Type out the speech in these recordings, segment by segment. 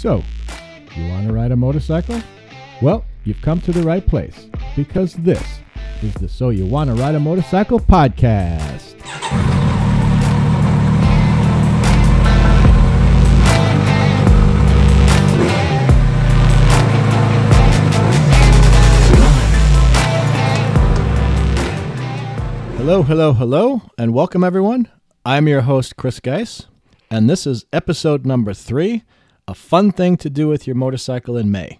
So, you want to ride a motorcycle? Well, you've come to the right place because this is the So You Want to Ride a Motorcycle podcast. Hello, hello, hello, and welcome everyone. I'm your host, Chris Geis, and this is episode number three a fun thing to do with your motorcycle in May.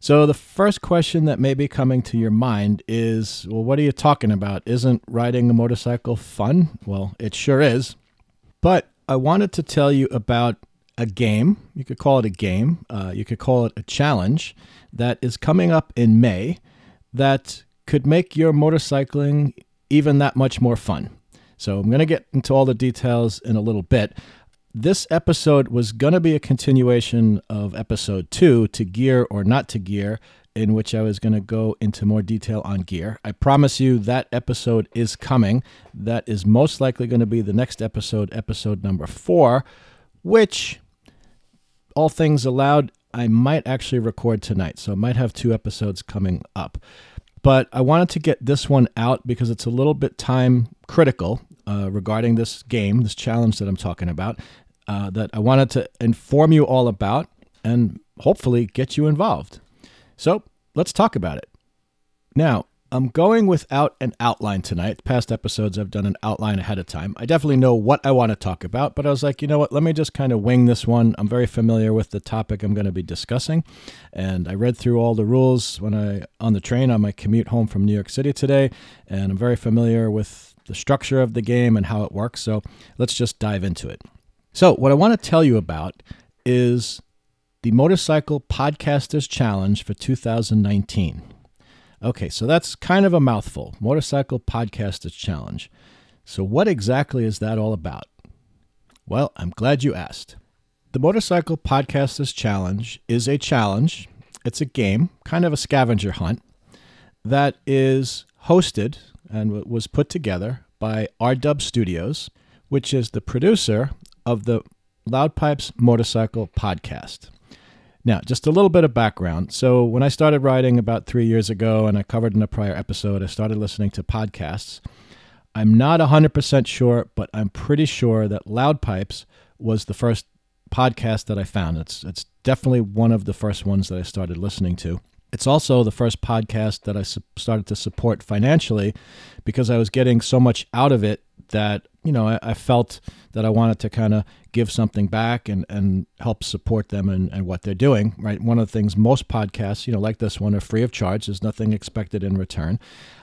So, the first question that may be coming to your mind is well, what are you talking about? Isn't riding a motorcycle fun? Well, it sure is. But I wanted to tell you about a game. You could call it a game, uh, you could call it a challenge that is coming up in May that could make your motorcycling even that much more fun. So I'm going to get into all the details in a little bit. This episode was going to be a continuation of episode two, to gear or not to gear, in which I was going to go into more detail on gear. I promise you that episode is coming. That is most likely going to be the next episode, episode number four, which, all things allowed, I might actually record tonight. So I might have two episodes coming up. But I wanted to get this one out because it's a little bit time critical uh, regarding this game, this challenge that I'm talking about, uh, that I wanted to inform you all about and hopefully get you involved. So let's talk about it. Now, I'm going without an outline tonight. Past episodes, I've done an outline ahead of time. I definitely know what I want to talk about, but I was like, you know what? Let me just kind of wing this one. I'm very familiar with the topic I'm going to be discussing, and I read through all the rules when I on the train on my commute home from New York City today, and I'm very familiar with the structure of the game and how it works. So let's just dive into it. So, what I want to tell you about is the Motorcycle Podcasters Challenge for 2019. Okay, so that's kind of a mouthful. Motorcycle Podcasters Challenge. So, what exactly is that all about? Well, I'm glad you asked. The Motorcycle Podcasters Challenge is a challenge, it's a game, kind of a scavenger hunt, that is hosted and was put together by R Dub Studios, which is the producer of the Loud Pipes Motorcycle Podcast. Now, just a little bit of background. So, when I started writing about three years ago, and I covered in a prior episode, I started listening to podcasts. I'm not 100% sure, but I'm pretty sure that Loud Pipes was the first podcast that I found. It's, it's definitely one of the first ones that I started listening to. It's also the first podcast that I su- started to support financially because I was getting so much out of it that you know I, I felt that I wanted to kind of give something back and, and help support them and, and what they're doing. Right, one of the things most podcasts, you know, like this one, are free of charge. There's nothing expected in return.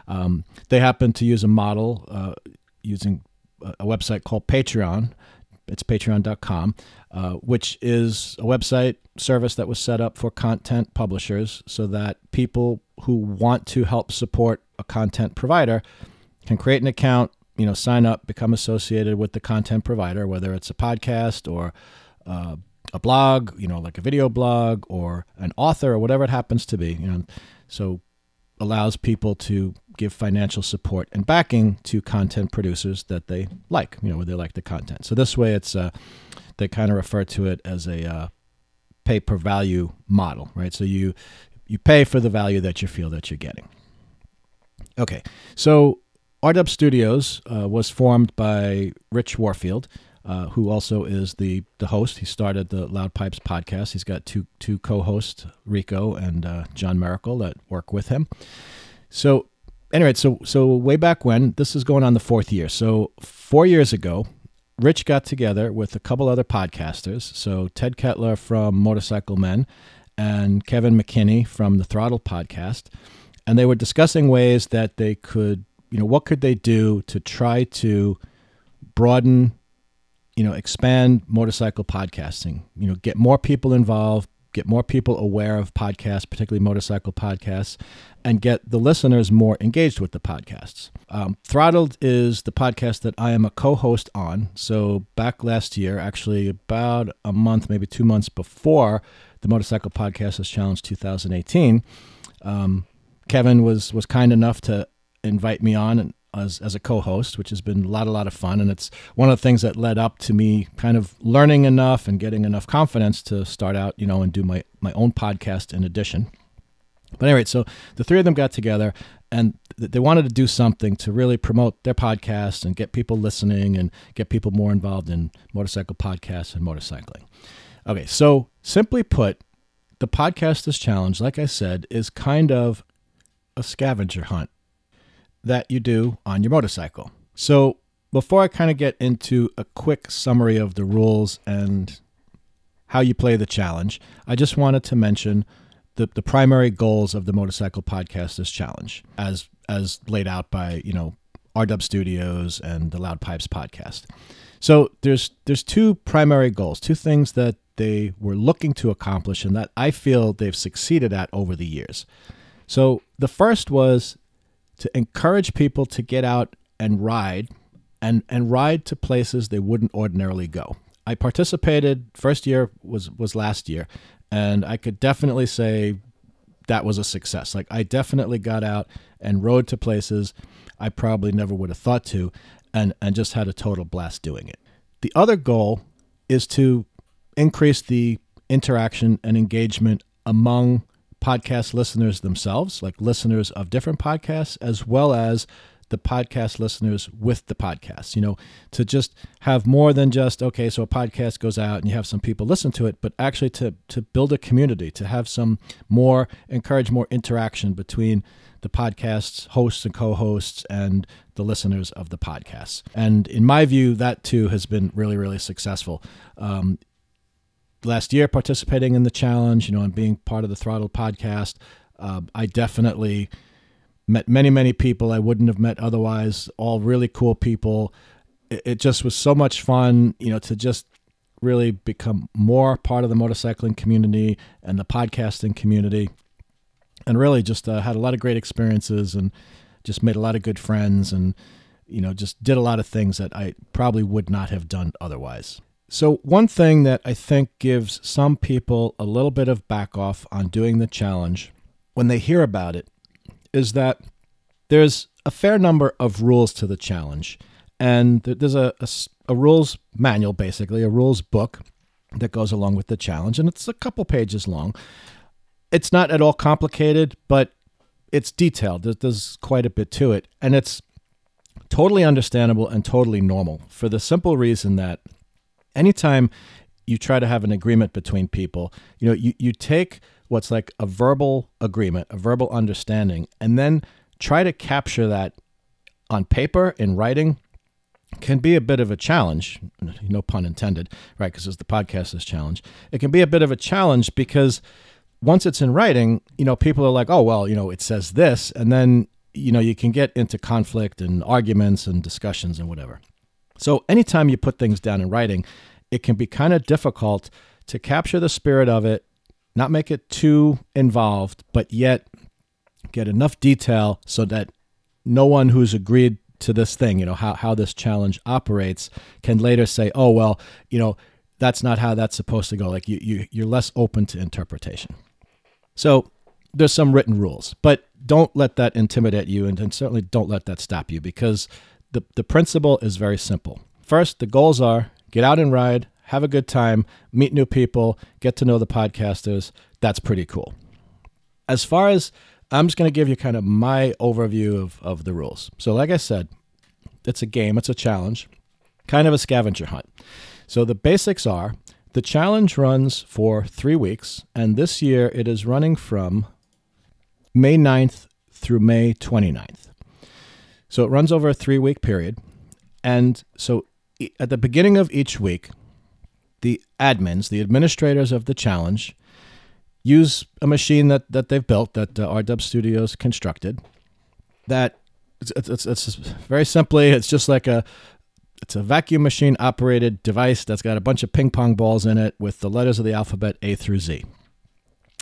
Um, they happen to use a model uh, using a website called Patreon. It's patreon.com, uh, which is a website service that was set up for content publishers so that people who want to help support a content provider can create an account, you know, sign up, become associated with the content provider, whether it's a podcast or uh, a blog, you know, like a video blog or an author or whatever it happens to be. You know, so allows people to give financial support and backing to content producers that they like, you know, where they like the content. So this way, it's uh, they kind of refer to it as a uh, pay per value model, right? So you you pay for the value that you feel that you're getting. Okay, so RDub Studios uh, was formed by Rich Warfield, uh, who also is the the host. He started the Loud Pipes podcast. He's got two two co-hosts, Rico and uh, John Miracle, that work with him. So, anyway, so so way back when, this is going on the fourth year. So four years ago, Rich got together with a couple other podcasters. So Ted Kettler from Motorcycle Men and Kevin McKinney from the Throttle podcast, and they were discussing ways that they could you know, what could they do to try to broaden, you know, expand motorcycle podcasting? You know, get more people involved, get more people aware of podcasts, particularly motorcycle podcasts, and get the listeners more engaged with the podcasts. Um, Throttled is the podcast that I am a co host on. So, back last year, actually about a month, maybe two months before the Motorcycle Podcasters Challenge 2018, um, Kevin was, was kind enough to invite me on as, as a co-host, which has been a lot, a lot of fun. And it's one of the things that led up to me kind of learning enough and getting enough confidence to start out, you know, and do my, my own podcast in addition. But anyway, so the three of them got together and they wanted to do something to really promote their podcast and get people listening and get people more involved in motorcycle podcasts and motorcycling. Okay, so simply put, the Podcasters Challenge, like I said, is kind of a scavenger hunt that you do on your motorcycle. So, before I kind of get into a quick summary of the rules and how you play the challenge, I just wanted to mention the, the primary goals of the Motorcycle Podcasters Challenge as as laid out by, you know, RW Studios and the Loud Pipes podcast. So there's there's two primary goals, two things that they were looking to accomplish and that I feel they've succeeded at over the years. So the first was to encourage people to get out and ride and, and ride to places they wouldn't ordinarily go. I participated first year was was last year and I could definitely say that was a success. Like I definitely got out and rode to places I probably never would have thought to and and just had a total blast doing it. The other goal is to increase the interaction and engagement among podcast listeners themselves, like listeners of different podcasts, as well as the podcast listeners with the podcast. You know, to just have more than just okay, so a podcast goes out and you have some people listen to it, but actually to to build a community, to have some more encourage more interaction between the podcast's hosts and co-hosts and the listeners of the podcasts. And in my view, that too has been really really successful. Um, last year participating in the challenge, you know, and being part of the Throttle podcast, uh, I definitely met many, many people I wouldn't have met otherwise, all really cool people. It, it just was so much fun, you know, to just really become more part of the motorcycling community and the podcasting community. And really just uh, had a lot of great experiences and just made a lot of good friends and, you know, just did a lot of things that I probably would not have done otherwise. So, one thing that I think gives some people a little bit of back off on doing the challenge when they hear about it is that there's a fair number of rules to the challenge. And there's a, a, a rules manual, basically, a rules book that goes along with the challenge. And it's a couple pages long. It's not at all complicated, but it's detailed. There's quite a bit to it. And it's totally understandable and totally normal for the simple reason that anytime you try to have an agreement between people, you know, you, you take what's like a verbal agreement, a verbal understanding, and then try to capture that on paper in writing can be a bit of a challenge. No pun intended, right? Because the podcast's challenge. It can be a bit of a challenge because once it's in writing, you know, people are like, oh, well, you know, it says this. And then, you know, you can get into conflict and arguments and discussions and whatever. So anytime you put things down in writing, it can be kind of difficult to capture the spirit of it, not make it too involved, but yet get enough detail so that no one who's agreed to this thing, you know, how, how this challenge operates, can later say, oh, well, you know, that's not how that's supposed to go. Like you, you you're less open to interpretation. So there's some written rules, but don't let that intimidate you and, and certainly don't let that stop you because the, the principle is very simple. First, the goals are get out and ride, have a good time, meet new people, get to know the podcasters. That's pretty cool. As far as I'm just going to give you kind of my overview of, of the rules. So, like I said, it's a game, it's a challenge, kind of a scavenger hunt. So, the basics are the challenge runs for three weeks, and this year it is running from May 9th through May 29th. So it runs over a three week period. And so at the beginning of each week, the admins, the administrators of the challenge, use a machine that, that they've built, that uh, RW Studios constructed. That it's, it's, it's very simply, it's just like a it's a vacuum machine operated device that's got a bunch of ping pong balls in it with the letters of the alphabet A through Z.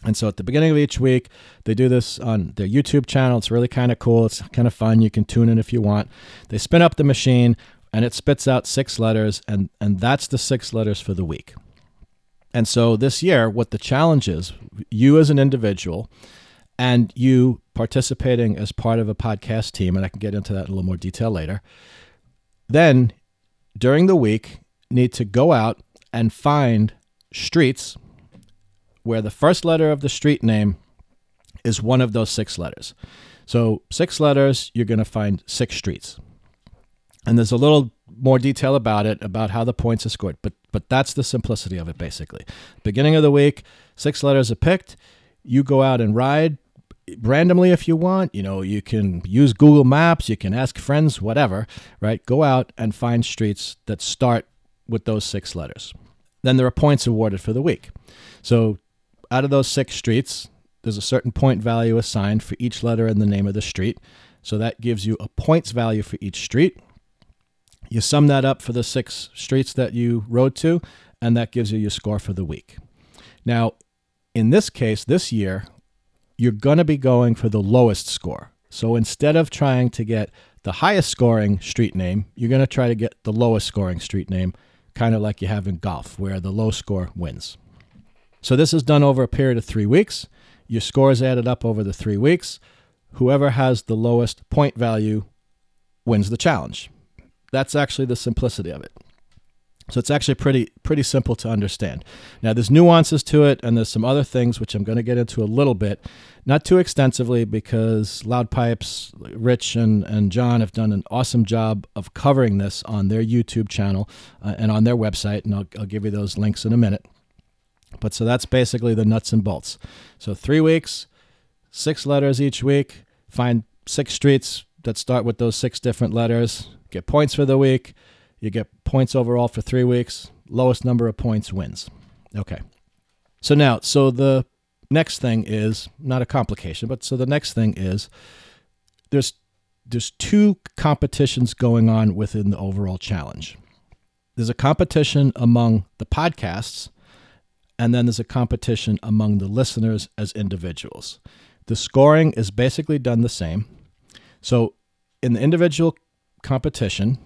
And so at the beginning of each week, they do this on their YouTube channel. It's really kind of cool. It's kind of fun. You can tune in if you want. They spin up the machine and it spits out six letters, and, and that's the six letters for the week. And so this year, what the challenge is, you as an individual and you participating as part of a podcast team, and I can get into that in a little more detail later, then during the week, need to go out and find streets where the first letter of the street name is one of those six letters. So, six letters, you're going to find six streets. And there's a little more detail about it, about how the points are scored. But but that's the simplicity of it basically. Beginning of the week, six letters are picked. You go out and ride randomly if you want. You know, you can use Google Maps, you can ask friends, whatever, right? Go out and find streets that start with those six letters. Then there are points awarded for the week. So out of those six streets, there's a certain point value assigned for each letter in the name of the street. So that gives you a points value for each street. You sum that up for the six streets that you rode to, and that gives you your score for the week. Now, in this case, this year, you're going to be going for the lowest score. So instead of trying to get the highest scoring street name, you're going to try to get the lowest scoring street name, kind of like you have in golf, where the low score wins. So this is done over a period of three weeks. Your score is added up over the three weeks. Whoever has the lowest point value wins the challenge. That's actually the simplicity of it. So it's actually pretty pretty simple to understand. Now there's nuances to it, and there's some other things which I'm going to get into a little bit, not too extensively because Loud Pipes, Rich and and John have done an awesome job of covering this on their YouTube channel uh, and on their website, and I'll, I'll give you those links in a minute. But so that's basically the nuts and bolts. So three weeks, six letters each week. Find six streets that start with those six different letters. Get points for the week you get points overall for three weeks. Lowest number of points wins. Okay. So now, so the next thing is not a complication, but so the next thing is there's there's two competitions going on within the overall challenge. There's a competition among the podcasts, and then there's a competition among the listeners as individuals. The scoring is basically done the same. So in the individual competition,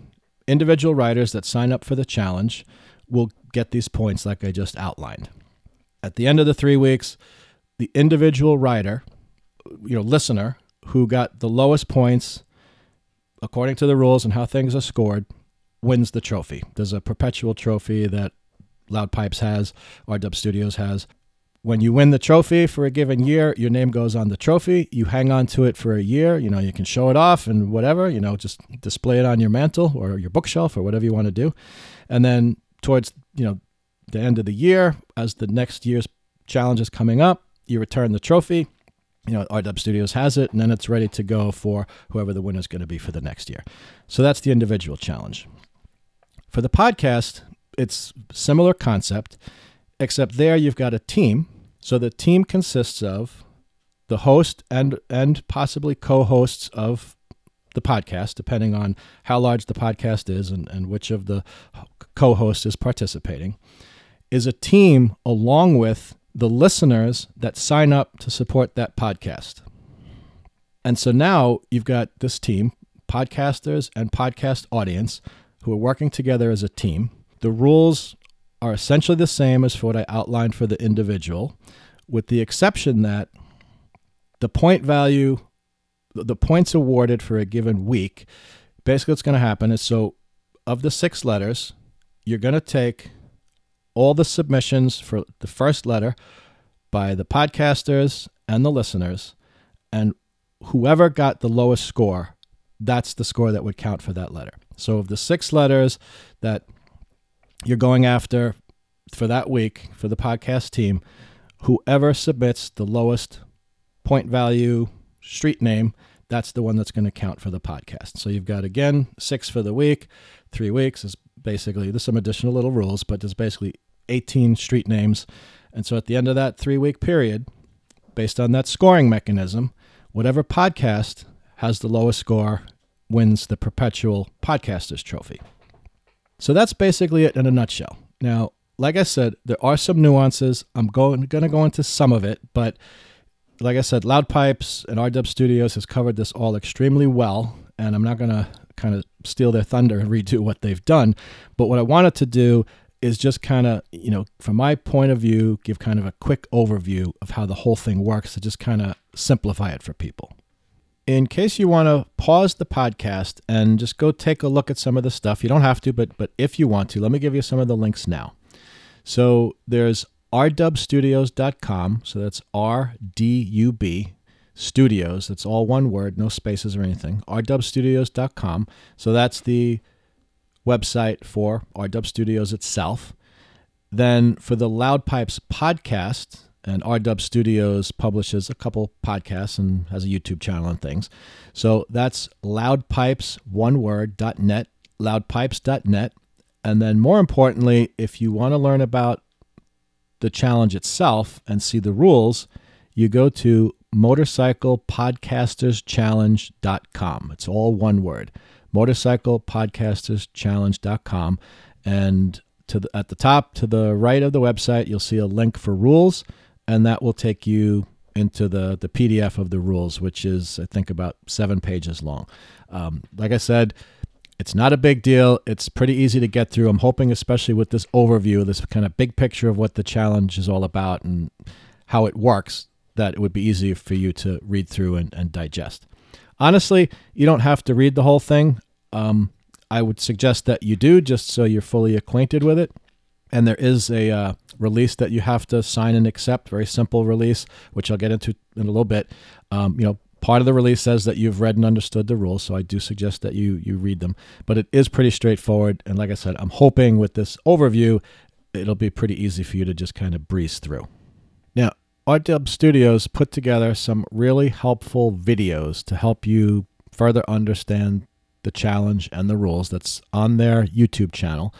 individual writers that sign up for the challenge will get these points like I just outlined. At the end of the three weeks, the individual writer, you know, listener who got the lowest points according to the rules and how things are scored wins the trophy. There's a perpetual trophy that Loud Pipes has, R Dub Studios has, when you win the trophy for a given year, your name goes on the trophy. You hang on to it for a year. You know, you can show it off and whatever, you know, just display it on your mantle or your bookshelf or whatever you want to do. And then towards, you know, the end of the year, as the next year's challenge is coming up, you return the trophy. You know, RW Studios has it, and then it's ready to go for whoever the winner is going to be for the next year. So that's the individual challenge. For the podcast, it's similar concept except there you've got a team. So the team consists of the host and and possibly co-hosts of the podcast, depending on how large the podcast is and, and which of the co-hosts is participating, is a team along with the listeners that sign up to support that podcast. And so now you've got this team, podcasters and podcast audience, who are working together as a team. The rules are essentially the same as for what I outlined for the individual, with the exception that the point value, the points awarded for a given week, basically what's going to happen is so of the six letters, you're going to take all the submissions for the first letter by the podcasters and the listeners, and whoever got the lowest score, that's the score that would count for that letter. So of the six letters that you're going after for that week for the podcast team. Whoever submits the lowest point value street name, that's the one that's going to count for the podcast. So you've got again six for the week, three weeks is basically there's some additional little rules, but there's basically 18 street names. And so at the end of that three week period, based on that scoring mechanism, whatever podcast has the lowest score wins the perpetual podcasters trophy. So that's basically it in a nutshell. Now, like I said, there are some nuances. I'm going going to go into some of it, but like I said, Loud Pipes and RW Studios has covered this all extremely well, and I'm not going to kind of steal their thunder and redo what they've done. But what I wanted to do is just kind of, you know, from my point of view, give kind of a quick overview of how the whole thing works to just kind of simplify it for people. In case you want to pause the podcast and just go take a look at some of the stuff, you don't have to, but but if you want to, let me give you some of the links now. So there's rdubstudios.com, so that's R D U B studios, that's all one word, no spaces or anything. rdubstudios.com. So that's the website for RW Studios itself. Then for the Loud Pipes podcast, and RW Studios publishes a couple podcasts and has a YouTube channel and things. So that's loudpipes, one word, dot net, loudpipes.net. And then more importantly, if you want to learn about the challenge itself and see the rules, you go to motorcyclepodcasterschallenge.com. It's all one word motorcyclepodcasterschallenge.com. And to the, at the top to the right of the website, you'll see a link for rules, and that will take you into the, the PDF of the rules, which is, I think, about seven pages long. Um, like I said, it's not a big deal. It's pretty easy to get through. I'm hoping, especially with this overview, this kind of big picture of what the challenge is all about and how it works, that it would be easy for you to read through and, and digest. Honestly, you don't have to read the whole thing. Um, I would suggest that you do just so you're fully acquainted with it. And there is a uh, release that you have to sign and accept, very simple release, which I'll get into in a little bit. Um, you know, part of the release says that you've read and understood the rules, so I do suggest that you you read them. But it is pretty straightforward, and like I said, I'm hoping with this overview, it'll be pretty easy for you to just kind of breeze through. Now, RW Studios put together some really helpful videos to help you further understand the challenge and the rules that's on their YouTube channel.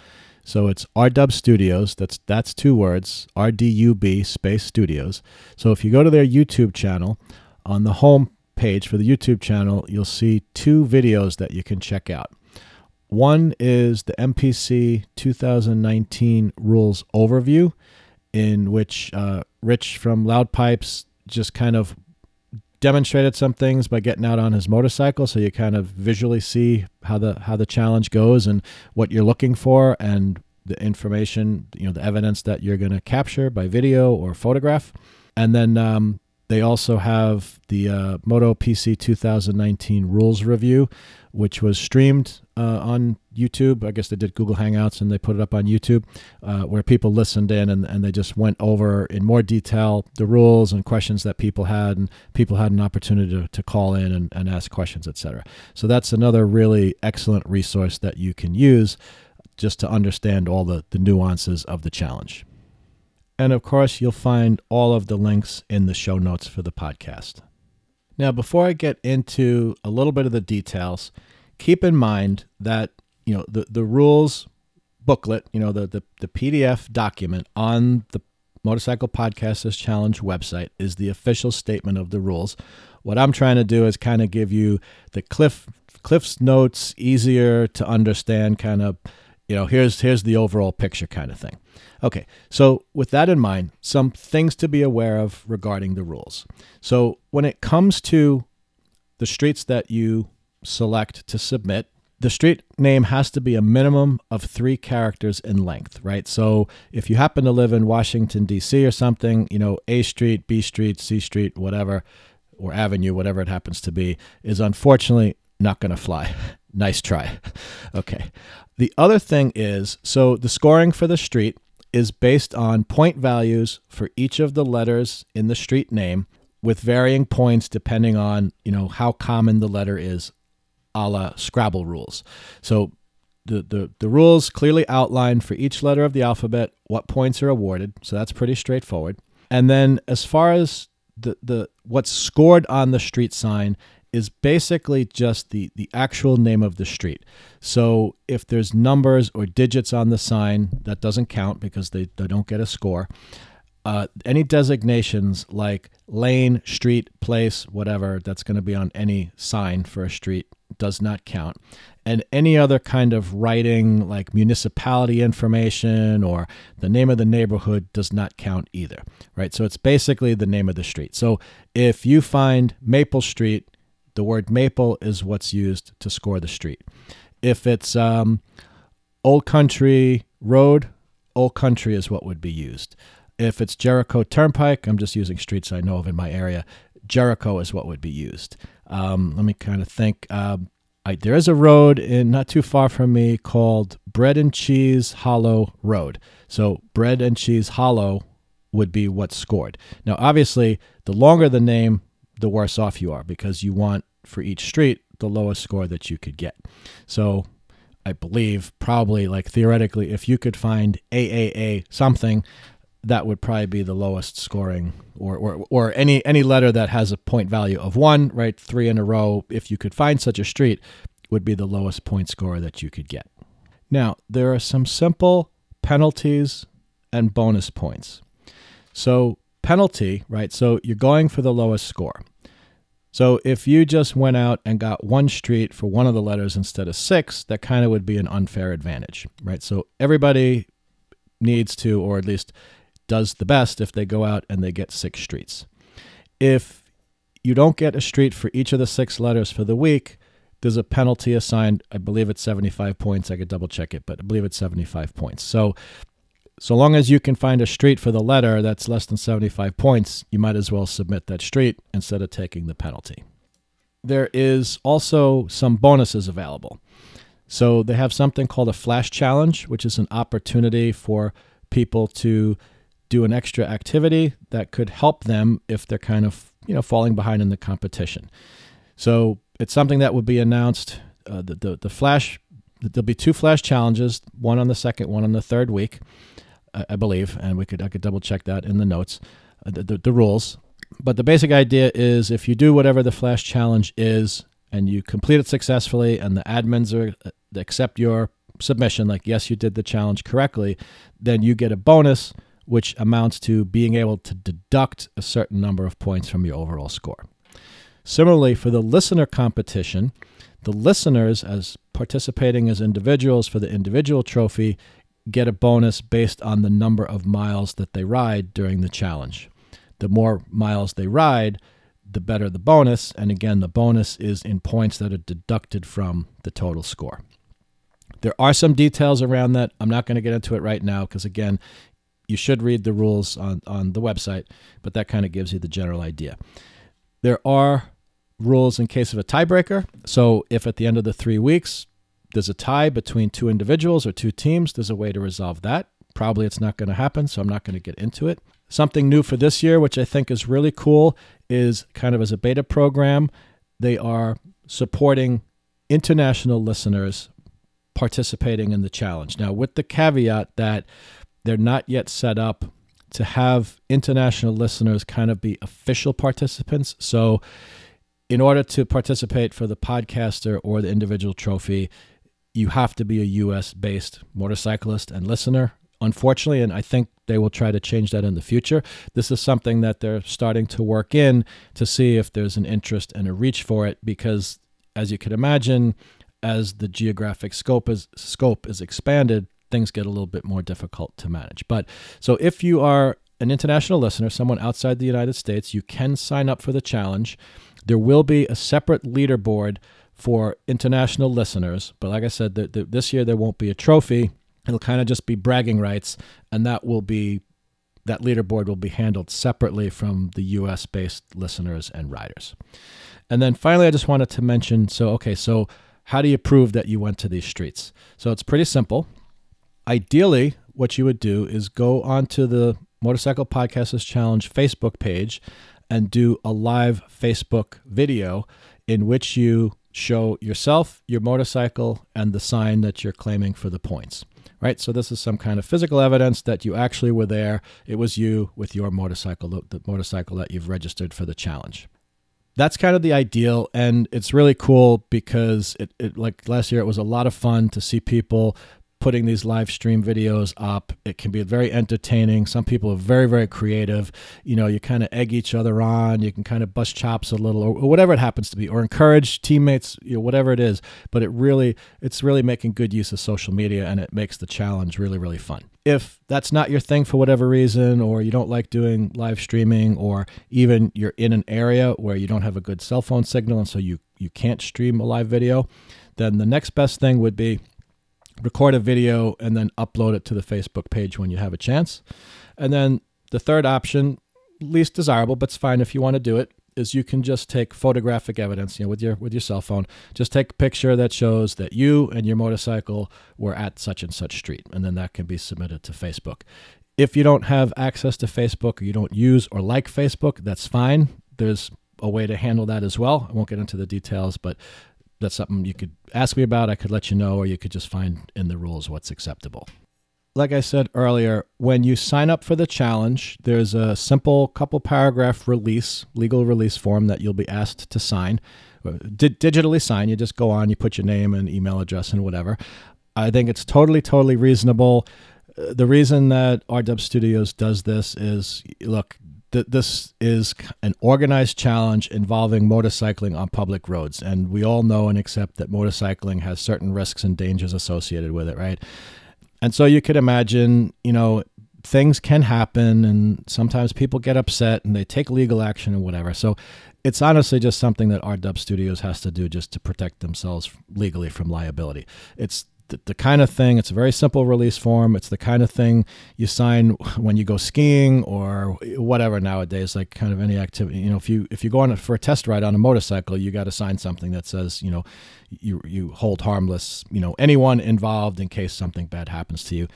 So it's RDub Studios. That's that's two words. R D U B space Studios. So if you go to their YouTube channel, on the home page for the YouTube channel, you'll see two videos that you can check out. One is the MPC 2019 rules overview, in which uh, Rich from Loud Pipes just kind of demonstrated some things by getting out on his motorcycle so you kind of visually see how the how the challenge goes and what you're looking for and the information you know the evidence that you're going to capture by video or photograph. And then um, they also have the uh, Moto PC 2019 rules review, which was streamed uh, on YouTube. I guess they did Google Hangouts and they put it up on YouTube, uh, where people listened in and, and they just went over in more detail the rules and questions that people had, and people had an opportunity to, to call in and, and ask questions, etc. So that's another really excellent resource that you can use just to understand all the, the nuances of the challenge. And of course, you'll find all of the links in the show notes for the podcast. Now, before I get into a little bit of the details, keep in mind that you know the, the rules booklet, you know, the, the, the PDF document on the Motorcycle Podcasters Challenge website is the official statement of the rules. What I'm trying to do is kind of give you the cliff Cliff's notes, easier to understand kind of you know here's here's the overall picture kind of thing okay so with that in mind some things to be aware of regarding the rules so when it comes to the streets that you select to submit the street name has to be a minimum of three characters in length right? So if you happen to live in washington d.c or something you know a street b street c street whatever or avenue whatever it happens to be is unfortunately not going to fly. Nice try. Okay. The other thing is so the scoring for the street is based on point values for each of the letters in the street name with varying points depending on, you know, how common the letter is a la Scrabble rules. So the, the, the rules clearly outline for each letter of the alphabet what points are awarded. So that's pretty straightforward. And then as far as the, the what's scored on the street sign is basically just the, the actual name of the street. So if there's numbers or digits on the sign, that doesn't count because they, they don't get a score. Uh, any designations like lane, street, place, whatever, that's going to be on any sign for a street does not count. And any other kind of writing like municipality information or the name of the neighborhood does not count either, right? So it's basically the name of the street. So if you find Maple Street the word maple is what's used to score the street. If it's um, Old Country Road Old Country is what would be used. If it's Jericho Turnpike, I'm just using streets I know of in my area. Jericho is what would be used. Um, let me kind of think. Um, I, there is a road in not too far from me called Bread and Cheese Hollow Road. So Bread and Cheese Hollow would be what's scored. Now, obviously, the longer the name, the worse off you are because you want for each street the lowest score that you could get. So I believe probably like theoretically, if you could find AAA something, that would probably be the lowest scoring or, or, or any any letter that has a point value of one, right? Three in a row, if you could find such a street, would be the lowest point score that you could get. Now, there are some simple penalties and bonus points. So, penalty, right? So, you're going for the lowest score. So, if you just went out and got one street for one of the letters instead of six, that kind of would be an unfair advantage, right? So, everybody needs to, or at least does the best if they go out and they get six streets. If you don't get a street for each of the six letters for the week, there's a penalty assigned. I believe it's 75 points. I could double check it, but I believe it's 75 points. So, so long as you can find a street for the letter that's less than 75 points, you might as well submit that street instead of taking the penalty. There is also some bonuses available. So they have something called a flash challenge, which is an opportunity for people to do an extra activity that could help them if they're kind of you know falling behind in the competition. So it's something that would be announced. Uh, the, the the flash there'll be two flash challenges, one on the second, one on the third week, I, I believe, and we could I could double check that in the notes, uh, the, the, the rules. But the basic idea is if you do whatever the flash challenge is and you complete it successfully, and the admins are uh, accept your submission, like yes, you did the challenge correctly, then you get a bonus which amounts to being able to deduct a certain number of points from your overall score. Similarly, for the listener competition, the listeners, as participating as individuals for the individual trophy, get a bonus based on the number of miles that they ride during the challenge. The more miles they ride, the better the bonus. And again, the bonus is in points that are deducted from the total score. There are some details around that. I'm not going to get into it right now because, again, you should read the rules on, on the website, but that kind of gives you the general idea. There are rules in case of a tiebreaker. So if at the end of the three weeks there's a tie between two individuals or two teams, there's a way to resolve that. Probably it's not going to happen, so I'm not going to get into it. Something new for this year, which I think is really cool, is kind of as a beta program, they are supporting international listeners participating in the challenge. Now, with the caveat that they're not yet set up to have international listeners kind of be official participants. So, in order to participate for the podcaster or the individual trophy, you have to be a US based motorcyclist and listener. Unfortunately, and I think they will try to change that in the future. This is something that they're starting to work in to see if there's an interest and a reach for it because as you can imagine, as the geographic scope is scope is expanded, things get a little bit more difficult to manage. But so if you are an international listener, someone outside the United States, you can sign up for the challenge. There will be a separate leaderboard for international listeners, but like I said, the, the, this year there won't be a trophy. It'll kind of just be bragging rights, and that will be that leaderboard will be handled separately from the US based listeners and riders. And then finally, I just wanted to mention so, okay, so how do you prove that you went to these streets? So it's pretty simple ideally, what you would do is go onto the Motorcycle Podcasters Challenge Facebook page and do a live Facebook video in which you show yourself, your motorcycle, and the sign that you're claiming for the points. Right? So, this is some kind of physical evidence that you actually were there. It was you with your motorcycle, the motorcycle that you've registered for the challenge that's kind of the ideal and it's really cool because it, it, like last year it was a lot of fun to see people putting these live stream videos up. It can be very entertaining. Some people are very, very creative. You know, you kind of egg each other on. You can kind of bust chops a little, or, whatever it happens to be, or encourage teammates. You know, whatever it is. But it really, it's really making good use of social media, and it makes the challenge really, really fun. If that's not your thing for whatever reason, or you don't like doing live streaming, or even you're in an area where you don't have a good cell phone signal, and so you you can't stream a live video, then the next best thing would be record a video and then upload it to the Facebook page when you have a chance. And then the third option, least desirable, but it's fine if you want to do it, is you can just take photographic evidence, you know, with your with your cell phone. Just take a picture that shows that you and your motorcycle were at such and such street, and then that can be submitted to Facebook. If you don't have access to Facebook or you don't use or like Facebook, that's fine. There's a way to handle that as well. I won't get into the details, but that's something you could ask me about. I could let you know, or you could just find in the rules what's acceptable like I said earlier, when you sign up for the challenge, there's a simple couple paragraph release, legal release form that you'll be asked to sign. Digitally sign. You just go on, you put your name and email address and whatever. I think it's totally, totally reasonable. Uh, the reason that RW Studios does this is look, th- this is an organized challenge involving motorcycling on public roads. And we all know and accept that motorcycling has certain risks and dangers associated with it, right? And so you could imagine, you know, things can happen and sometimes people get upset and they take legal action and whatever. So it's honestly just something that RW Studios has to do just to protect themselves legally from liability. It's the, the, kind of thing, it's a very simple release form. It's the kind of thing you sign when you go skiing or whatever nowadays, like kind of any activity. You know, if you if you go on for a test ride on a motorcycle, you got to sign something that says, you know, you you hold harmless, you know, anyone involved in case something bad happens to you.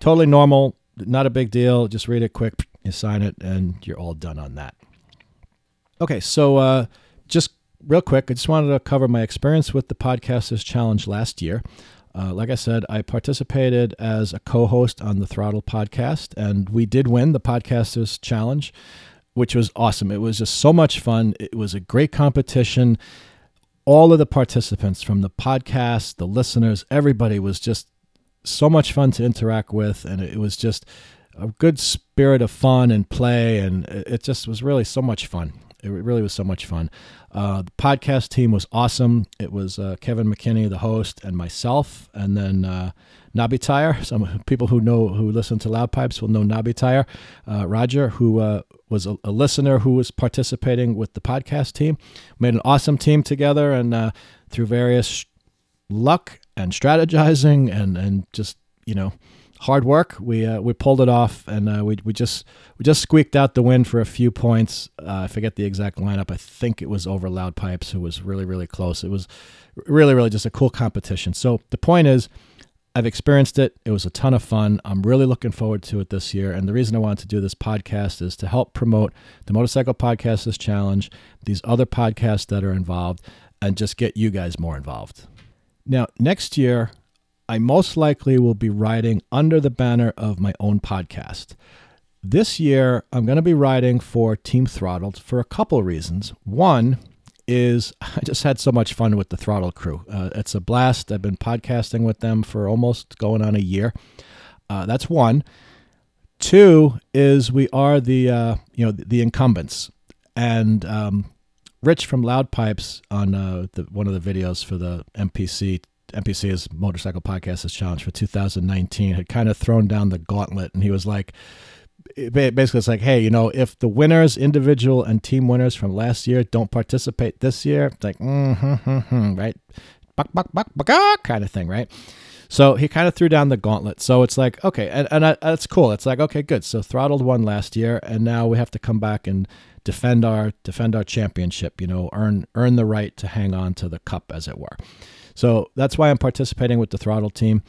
Totally normal, not a big deal. Just read it quick, you sign it, and you're all done on that. Okay, so uh, just real quick, I just wanted to cover my experience with the Podcasters Challenge last year. Uh, like I said, I participated as a co host on the Throttle podcast, and we did win the Podcasters Challenge, which was awesome. It was just so much fun. It was a great competition. All of the participants from the podcast, the listeners, everybody was just so much fun to interact with, and it was just a good spirit of fun and play, and it just was really so much fun. It really was so much fun. Uh, the podcast team was awesome. It was uh, Kevin McKinney, the host, and myself, and then uh, Nobby Tire. Some people who know who listen to Loud Pipes will know Nobby Tire. Uh, Roger, who uh, was a, a, listener who was participating with the podcast team, made an awesome team together, and uh, through various luck and strategizing and and just you know hard work. We uh, we pulled it off, and uh, we we just we just squeaked out the win for a few points. Uh, I forget the exact lineup. I think it was over Loud Pipes, who was really really close. It was really really just a cool competition. So the point is. I've experienced it. It was a ton of fun. I'm really looking forward to it this year. And the reason I wanted to do this podcast is to help promote the Motorcycle Podcasters Challenge, these other podcasts that are involved, and just get you guys more involved. Now, next year, I most likely will be writing under the banner of my own podcast. This year, I'm going to be writing for Team Throttled for a couple reasons. One is I just had so much fun with the Throttle crew. Uh, it's a blast. I've been podcasting with them for almost going on a year. Uh, that's one. Two is we are the uh, you know the, the incumbents, and um, Rich from Loud Pipes on uh, the, one of the videos for the MPC MPC's Motorcycle Podcasters Challenge for 2019 had kind of thrown down the gauntlet, and he was like, basically, it's like, hey, you know, if the winners, individual and team winners from last year, don't participate this year, it's like, mm-hmm, right, buck, buck, buck, buck, kind of thing, right? So he kind of threw down the gauntlet. So it's like, okay, and, and I, that's cool. It's like, okay, good. So throttled won last year, and now we have to come back and defend our defend our championship. You know, earn earn the right to hang on to the cup, as it were. So that's why I'm participating with the Throttle team.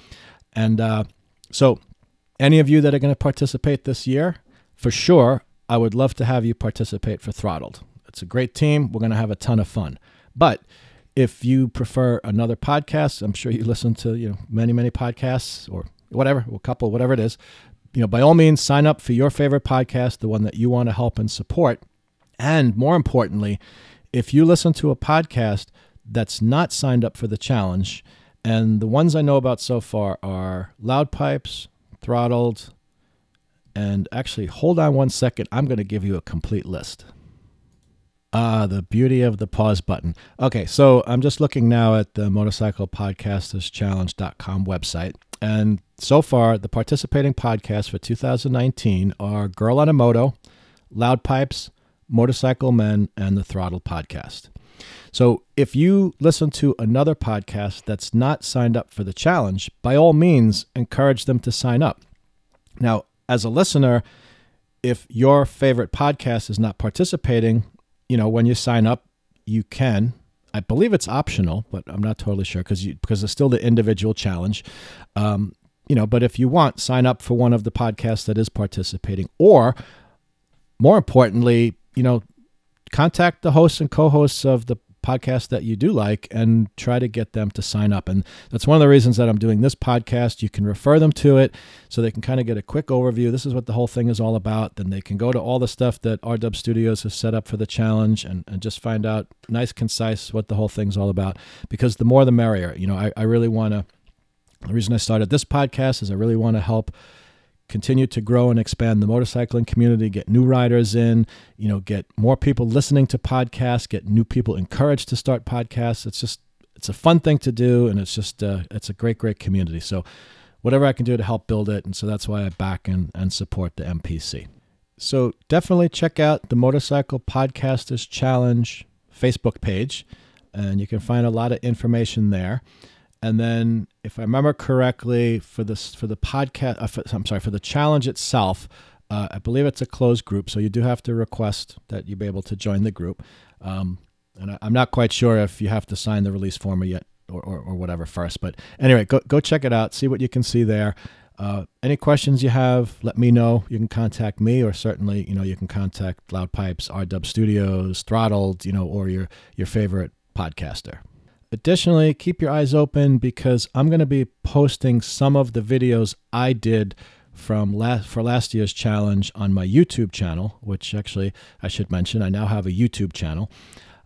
And uh, so, any of you that are going to participate this year, for sure, I would love to have you participate for Throttled. It's a great team. We're going to have a ton of fun. But if you prefer another podcast, I'm sure you listen to you know many many podcasts or whatever, a couple, whatever it is. You know, by all means, sign up for your favorite podcast, the one that you want to help and support. And more importantly, if you listen to a podcast that's not signed up for the challenge. And the ones I know about so far are Loud Pipes, Throttled, and actually, hold on one second. I'm going to give you a complete list. Ah, the beauty of the pause button. Okay, so I'm just looking now at the Motorcycle Podcasters motorcyclepodcasterschallenge.com website. And so far, the participating podcasts for 2019 are Girl on a Moto, Loud Pipes, Motorcycle Men, and the Throttle Podcast. So if you listen to another podcast that's not signed up for the challenge, by all means, encourage them to sign up. Now, as a listener, if your favorite podcast is not participating, you know, when you sign up, you can. I believe it's optional, but I'm not totally sure because because it's still the individual challenge. Um, you know, but if you want, sign up for one of the podcasts that is participating, or more importantly, you know, contact the hosts and co-hosts of the podcast that you do like and try to get them to sign up. And that's one of the reasons that I'm doing this podcast. You can refer them to it so they can kind of get a quick overview. This is what the whole thing is all about. Then they can go to all the stuff that R Dub Studios has set up for the challenge and, and just find out nice, concise what the whole thing's all about. Because the more the merrier. You know, I, I really want to, the reason I started this podcast is I really want to help continue to grow and expand the motorcycling community, get new riders in, you know, get more people listening to podcasts, get new people encouraged to start podcasts. It's just it's a fun thing to do, and it's just uh, it's a great great community. So whatever I can do to help build it, and so that's why I back and, and support the MPC. So definitely check out the Motorcycle Podcasters Challenge Facebook page, and you can find a lot of information there. And then, if I remember correctly, for this for the podcast, uh, for, I'm sorry, for the challenge itself, uh, I believe it's a closed group, so you do have to request that you be able to join the group. Um, and I, am not quite sure if you have to sign the release form or yet or, or, or, whatever first. But anyway, go go check it out, see what you can see there. Uh, any questions you have, let me know. You can contact me, or certainly, you know, you can contact Loud Pipes, R Dub Studios, Throttled, you know, or your your favorite podcaster. Additionally, keep your eyes open because I'm going to be posting some of the videos I did from last for last year's challenge on my YouTube channel, which actually I should mention I now have a YouTube channel.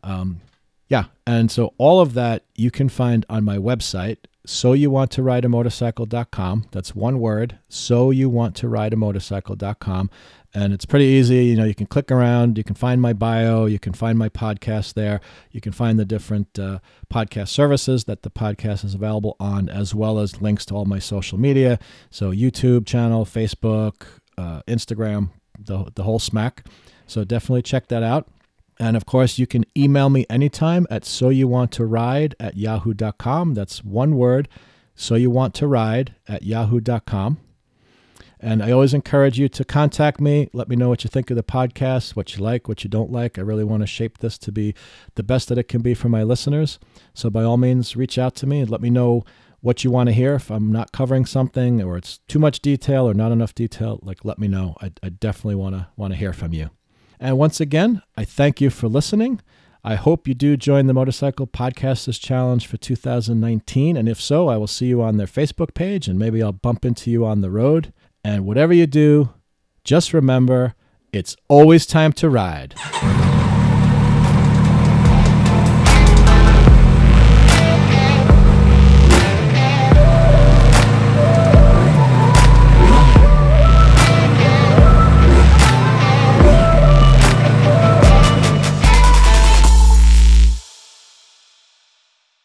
Um, yeah, and so all of that you can find on my website, so you want to ride a motorcycle.com. That's one word, so you want to ride a motorcycle.com and it's pretty easy. You know, you can click around, you can find my bio, you can find my podcast there, you can find the different uh, podcast services that the podcast is available on, as well as links to all my social media. So YouTube channel, Facebook, uh, Instagram, the the whole smack. So definitely check that out. And of course, you can email me anytime at so you want to ride at yahoo.com. That's one word, so you want to ride at yahoo.com. And I always encourage you to contact me. Let me know what you think of the podcast, what you like, what you don't like. I really want to shape this to be the best that it can be for my listeners. So by all means, reach out to me and let me know what you want to hear. If I'm not covering something or it's too much detail or not enough detail, like let me know. I, I definitely want to want to hear from you. And once again, I thank you for listening. I hope you do join the Motorcycle Podcasters Challenge for 2019. And if so, I will see you on their Facebook page and maybe I'll bump into you on the road. And whatever you do, just remember it's always time to ride.